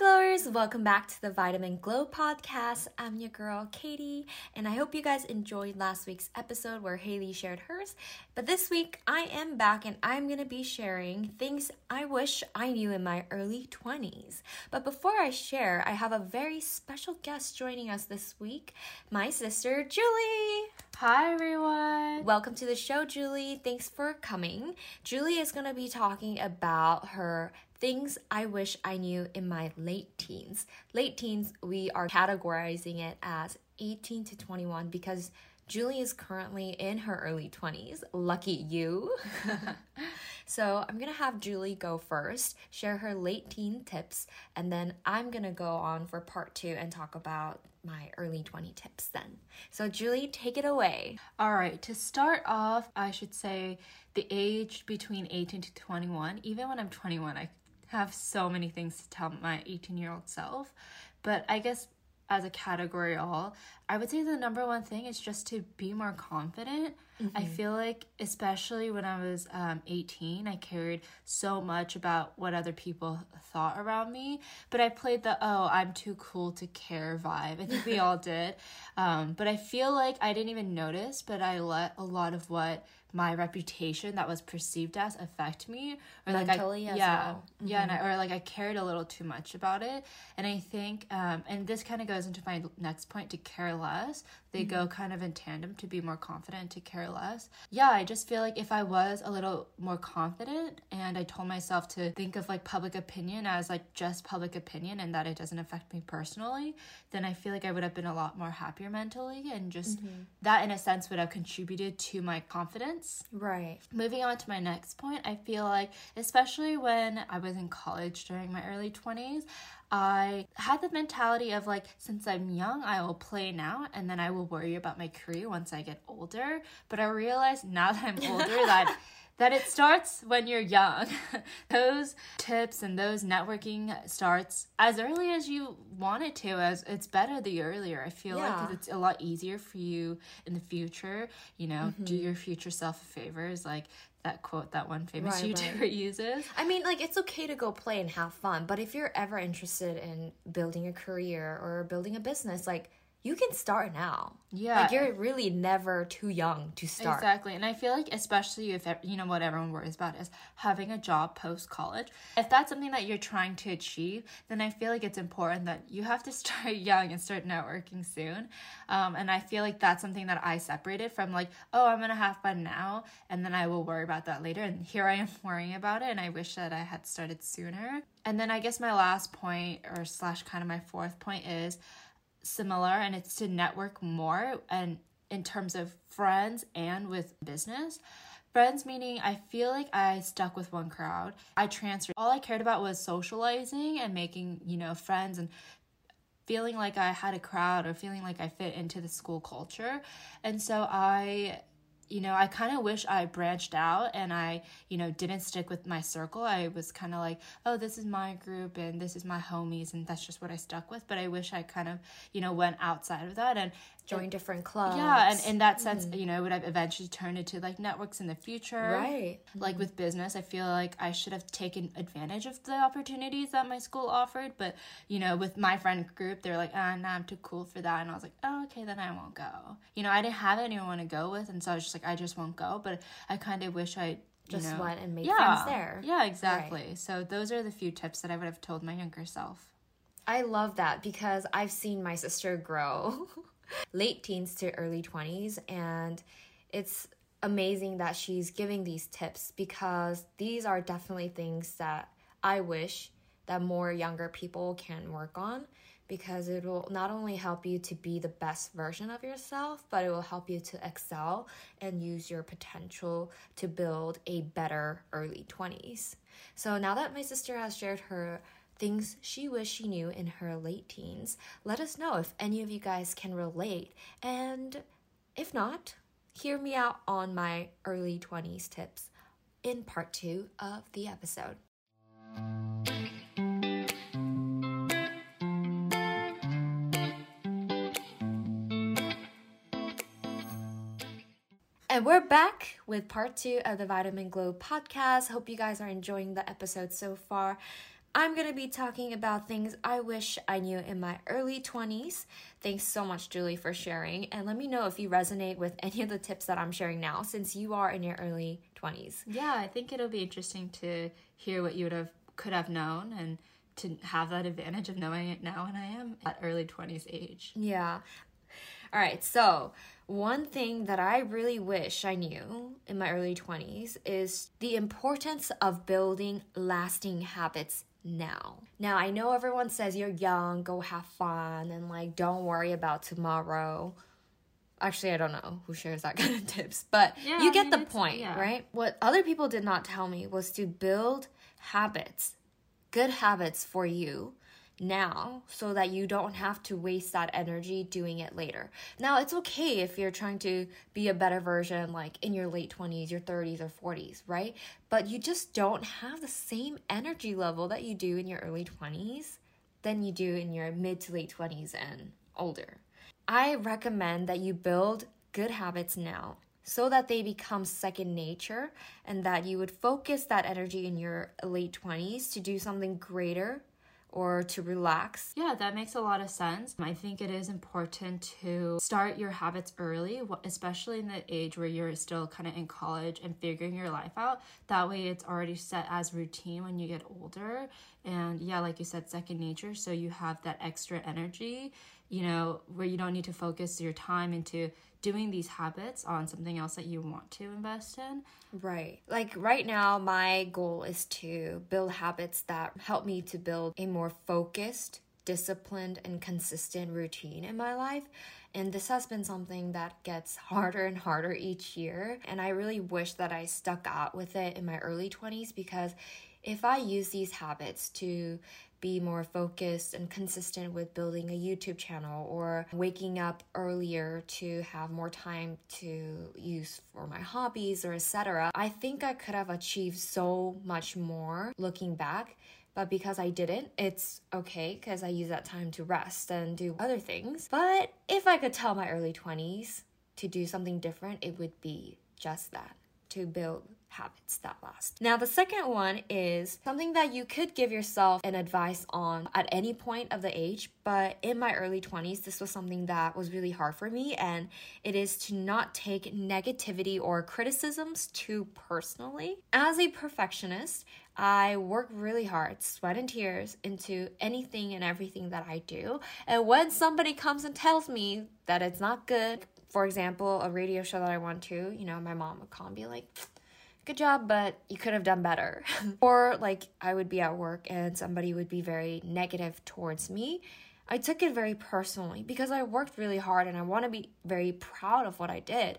glowers, welcome back to the Vitamin Glow podcast. I'm your girl Katie, and I hope you guys enjoyed last week's episode where Haley shared hers. But this week, I am back and I'm gonna be sharing things I wish I knew in my early 20s. But before I share, I have a very special guest joining us this week my sister Julie. Hi, everyone. Welcome to the show, Julie. Thanks for coming. Julie is going to be talking about her things I wish I knew in my late teens. Late teens, we are categorizing it as 18 to 21 because Julie is currently in her early 20s. Lucky you. so I'm going to have Julie go first, share her late teen tips, and then I'm going to go on for part two and talk about my early 20 tips then. So, Julie, take it away. All right, to start off, I should say the age between 18 to 21. Even when I'm 21, I have so many things to tell my 18 year old self. But I guess as a category all, I would say the number one thing is just to be more confident. Mm-hmm. I feel like, especially when I was um, 18, I cared so much about what other people thought around me. But I played the, oh, I'm too cool to care vibe. I think we all did. Um, but I feel like I didn't even notice, but I let a lot of what my reputation that was perceived as affect me or Mentally like I, yeah well. mm-hmm. yeah and I, or like I cared a little too much about it and I think um and this kind of goes into my next point to care less they mm-hmm. go kind of in tandem to be more confident to care less yeah I just feel like if I was a little more confident and I told myself to think of like public opinion as like just public opinion and that it doesn't affect me personally then I feel like I would have been a lot more happier mentally and just mm-hmm. that in a sense would have contributed to my confidence sense. Right. Moving on to my next point, I feel like, especially when I was in college during my early 20s, I had the mentality of like, since I'm young, I will play now and then I will worry about my career once I get older. But I realized now that I'm older that that it starts when you're young. those tips and those networking starts as early as you want it to as it's better the earlier. I feel yeah. like it's a lot easier for you in the future, you know, mm-hmm. do your future self a favor is like that quote that one famous right, YouTuber right. uses. I mean, like it's okay to go play and have fun, but if you're ever interested in building a career or building a business, like you can start now. Yeah. Like you're really never too young to start. Exactly. And I feel like especially if you know what everyone worries about is having a job post college. If that's something that you're trying to achieve, then I feel like it's important that you have to start young and start networking soon. Um, and I feel like that's something that I separated from like, oh, I'm going to have fun now and then I will worry about that later. And here I am worrying about it and I wish that I had started sooner. And then I guess my last point or slash kind of my fourth point is similar and it's to network more and in terms of friends and with business. Friends meaning I feel like I stuck with one crowd. I transferred. All I cared about was socializing and making, you know, friends and feeling like I had a crowd or feeling like I fit into the school culture. And so I you know, I kind of wish I branched out and I, you know, didn't stick with my circle. I was kind of like, oh, this is my group and this is my homies and that's just what I stuck with. But I wish I kind of, you know, went outside of that and join different clubs. Yeah, and in that sense, mm-hmm. you know, would have eventually turned into like networks in the future. Right. Like mm-hmm. with business, I feel like I should have taken advantage of the opportunities that my school offered. But, you know, with my friend group, they're like, ah, nah, I'm too cool for that. And I was like, oh, okay, then I won't go. You know, I didn't have anyone to go with. And so I was just like, I just won't go. But I kind of wish I just know, went and made yeah, friends there. Yeah, exactly. Right. So those are the few tips that I would have told my younger self. I love that because I've seen my sister grow. late teens to early 20s and it's amazing that she's giving these tips because these are definitely things that I wish that more younger people can work on because it will not only help you to be the best version of yourself, but it will help you to excel and use your potential to build a better early 20s. So now that my sister has shared her things she wished she knew in her late teens. Let us know if any of you guys can relate. And if not, hear me out on my early 20s tips in part two of the episode. And we're back with part two of the Vitamin Glow podcast. Hope you guys are enjoying the episode so far. I'm going to be talking about things I wish I knew in my early 20s. Thanks so much, Julie, for sharing. And let me know if you resonate with any of the tips that I'm sharing now since you are in your early 20s. Yeah, I think it'll be interesting to hear what you would have could have known and to have that advantage of knowing it now and I am at early 20s age. Yeah. All right, so one thing that I really wish I knew in my early 20s is the importance of building lasting habits now. Now, I know everyone says you're young, go have fun, and like don't worry about tomorrow. Actually, I don't know who shares that kind of tips, but Yeah, you I get mean, the point, yeah. right? What other people did not tell me was to build habits, good habits for you now so that you don't have to waste that energy doing it later. Now, it's okay if you're trying to be a better version like in your late 20s, your 30s, or 40s, right? But you just don't have the same energy level that you do in your early 20s than you do in your mid to late 20s and older. I recommend that you build good habits now so that they become second nature and that you would focus that energy in your late 20s to do something greater or to relax. Yeah, that makes a lot of sense. I think it is important to start your habits early, especially in the age where you're still kind of in college and figuring your life out. That way, it's already set as routine when you get older. And yeah, like you said, second nature. So you have that extra energy, you know, where you don't need to focus your time into doing these habits on something else that you want to invest in. Right. Like right now, my goal is to build habits that help me to build a more focused, disciplined, and consistent routine in my life. And this has been something that gets harder and harder each year. And I really wish that I stuck out with it in my early 20s because if I use these habits to be more focused and consistent with building a YouTube channel or waking up earlier to have more time to use for my hobbies or etc. I think I could have achieved so much more looking back. But because I didn't, it's okay because I use that time to rest and do other things. But if I could tell my early 20s to do something different, it would be just that to build habits that last. Now, the second one is something that you could give yourself an advice on at any point of the age, but in my early 20s, this was something that was really hard for me, and it is to not take negativity or criticisms too personally. As a perfectionist, I work really hard, sweat and tears, into anything and everything that I do. And when somebody comes and tells me that it's not good, for example, a radio show that I want to, you know, my mom would call and be like, good job, but you could have done better. or like I would be at work and somebody would be very negative towards me. I took it very personally because I worked really hard and I want to be very proud of what I did.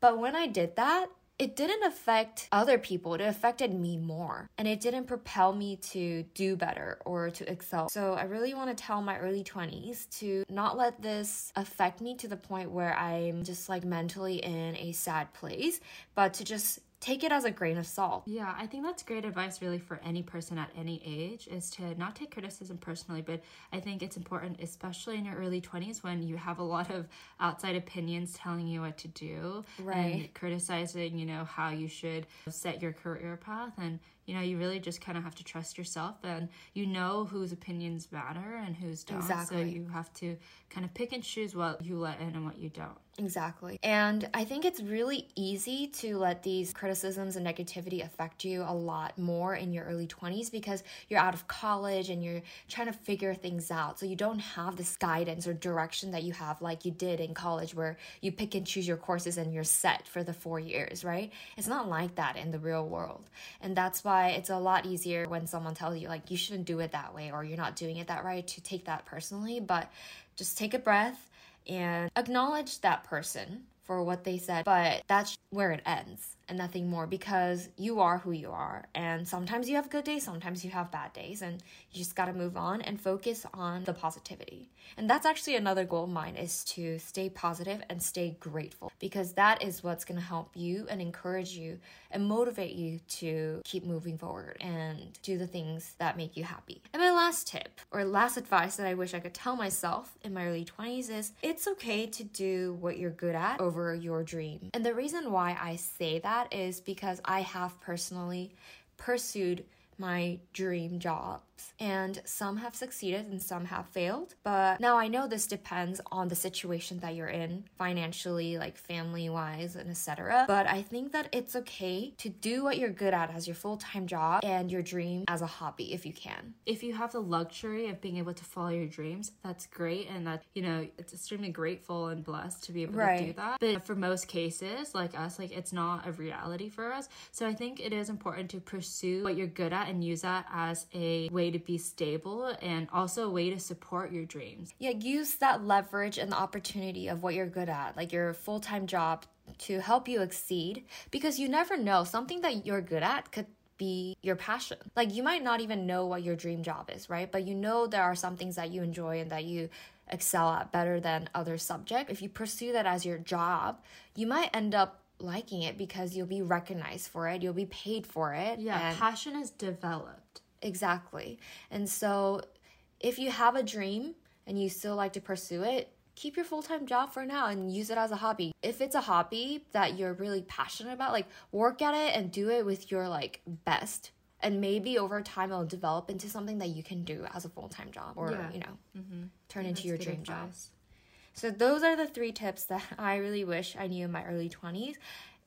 But when I did that, it didn't affect other people. It affected me more. And it didn't propel me to do better or to excel. So I really want to tell my early 20s to not let this affect me to the point where I'm just like mentally in a sad place, but to just take it as a grain of salt. Yeah, I think that's great advice really for any person at any age is to not take criticism personally, but I think it's important especially in your early 20s when you have a lot of outside opinions telling you what to do Right. and criticizing, you know, how you should set your career path and you know, you really just kind of have to trust yourself and you know whose opinions matter and whose don't. So you have to kind of pick and choose what you let in and what you don't. Exactly. And I think it's really easy to let these criticisms and negativity affect you a lot more in your early 20s because you're out of college and you're trying to figure things out. So you don't have this guidance or direction that you have like you did in college where you pick and choose your courses and you're set for the 4 years, right? It's not like that in the real world. And that's why it's a lot easier when someone tells you like you shouldn't do it that way or you're not doing it that right to take that personally, but just take a breath and acknowledge that person for what they said, but that's where it ends and nothing more because you are who you are. And sometimes you have good days, sometimes you have bad days, and you just gotta move on and focus on the positivity. And that's actually another goal of mine is to stay positive and stay grateful because that is what's gonna help you and encourage you and motivate you to keep moving forward and do the things that make you happy. And my last tip or last advice that I wish I could tell myself in my early 20s is it's okay to do what you're good at over your dream. And the reason why I say that is because I have personally pursued my dream jobs. And some have succeeded and some have failed. But now I know this depends on the situation that you're in, financially, like family wise, and etc. But I think that it's okay to do what you're good at as your full time job and your dream as a hobby if you can. If you have the luxury of being able to follow your dreams, that's great. And that, you know, it's extremely grateful and blessed to be able Right. to do that. But for most cases, like us, like it's not a reality for us. So I think it is important to pursue what you're good at and use that as a way to be stable and also a way to support your dreams. Yeah, use that leverage and the opportunity of what you're good at, like your full time job, to help you exceed because you never know. Something that you're good at could be your passion. Like you might not even know what your dream job is, right? But you know there are some things that you enjoy and that you excel at better than other subject. If you pursue that as your job, you might end up liking it because you'll be recognized for it, you'll be paid for it. Yeah, passion is developed. Exactly. And so if you have a dream and you still like to pursue it, keep your full time job for now and use it as a hobby. If it's a hobby that you're really passionate about, like work at it and do it with your like best. And maybe over time it'll develop into something that you can do as a full time job or, Yeah. you know, mm-hmm. turn That's into your dream job. So those are the three tips that I really wish I knew in my early 20s.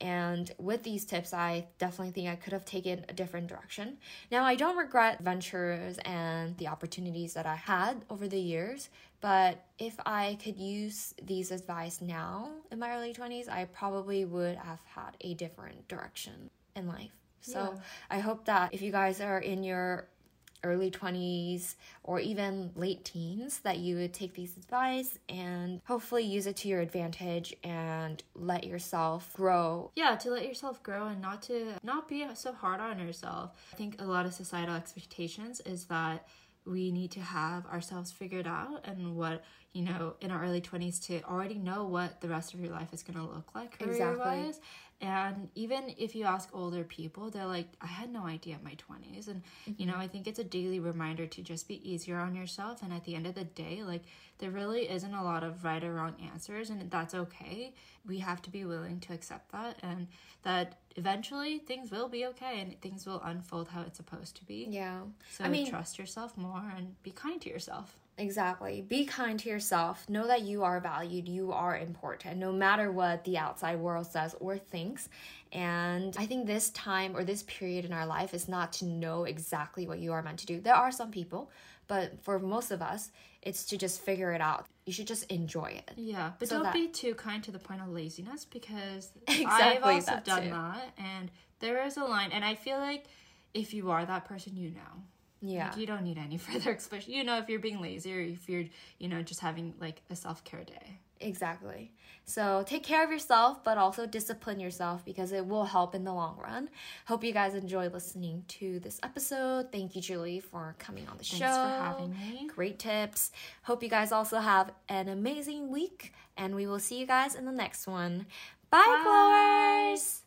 And with these tips, I definitely think I could have taken a different direction. Now, I don't regret ventures and the opportunities that I had over the years, but if I could use these advice now in my early 20s, I probably would have had a different direction in life. So Yeah. I hope that if you guys are in your early 20s or even late teens that you would take these advice and hopefully use it to your advantage and let yourself grow. Yeah to let yourself grow and not to not be so hard on yourself. I think a lot of societal expectations is that we need to have ourselves figured out and what you know in our early 20s to already know what the rest of your life is going to look like career wise and even if you ask older people they're like i had no idea in my 20s and you know mm-hmm. i think it's a daily reminder to just be easier on yourself. And at the end of the day like there really isn't a lot of right or wrong answers and that's okay. We have to be willing to accept that and that eventually things will be okay and things will unfold how it's supposed to be. Yeah. So I mean- trust yourself more and be kind to yourself Exactly. Be kind to yourself. Know that you are valued. You are important, no matter what the outside world says or thinks. And I think this time or this period in our life is not to know exactly what you are meant to do. There are some people, but for most of us, it's to just figure it out. You should just enjoy it. Yeah, but So don't that- be too kind to the point of laziness because Exactly I've also that done too. that, and there is a line, and I feel like if you are that person, you know. Yeah. Like, you don't need any further explanation. You know if you're being lazy or if you're, you know, just having like a self care day. Exactly. So take care of yourself, but also discipline yourself because it will help in the long run. Hope you guys enjoy listening to this episode. Thank you, Julie, for coming on the Thanks show. for having me. Great tips. Hope you guys also have an amazing week, and we will see you guys in the next one. Bye, Bye. glowers!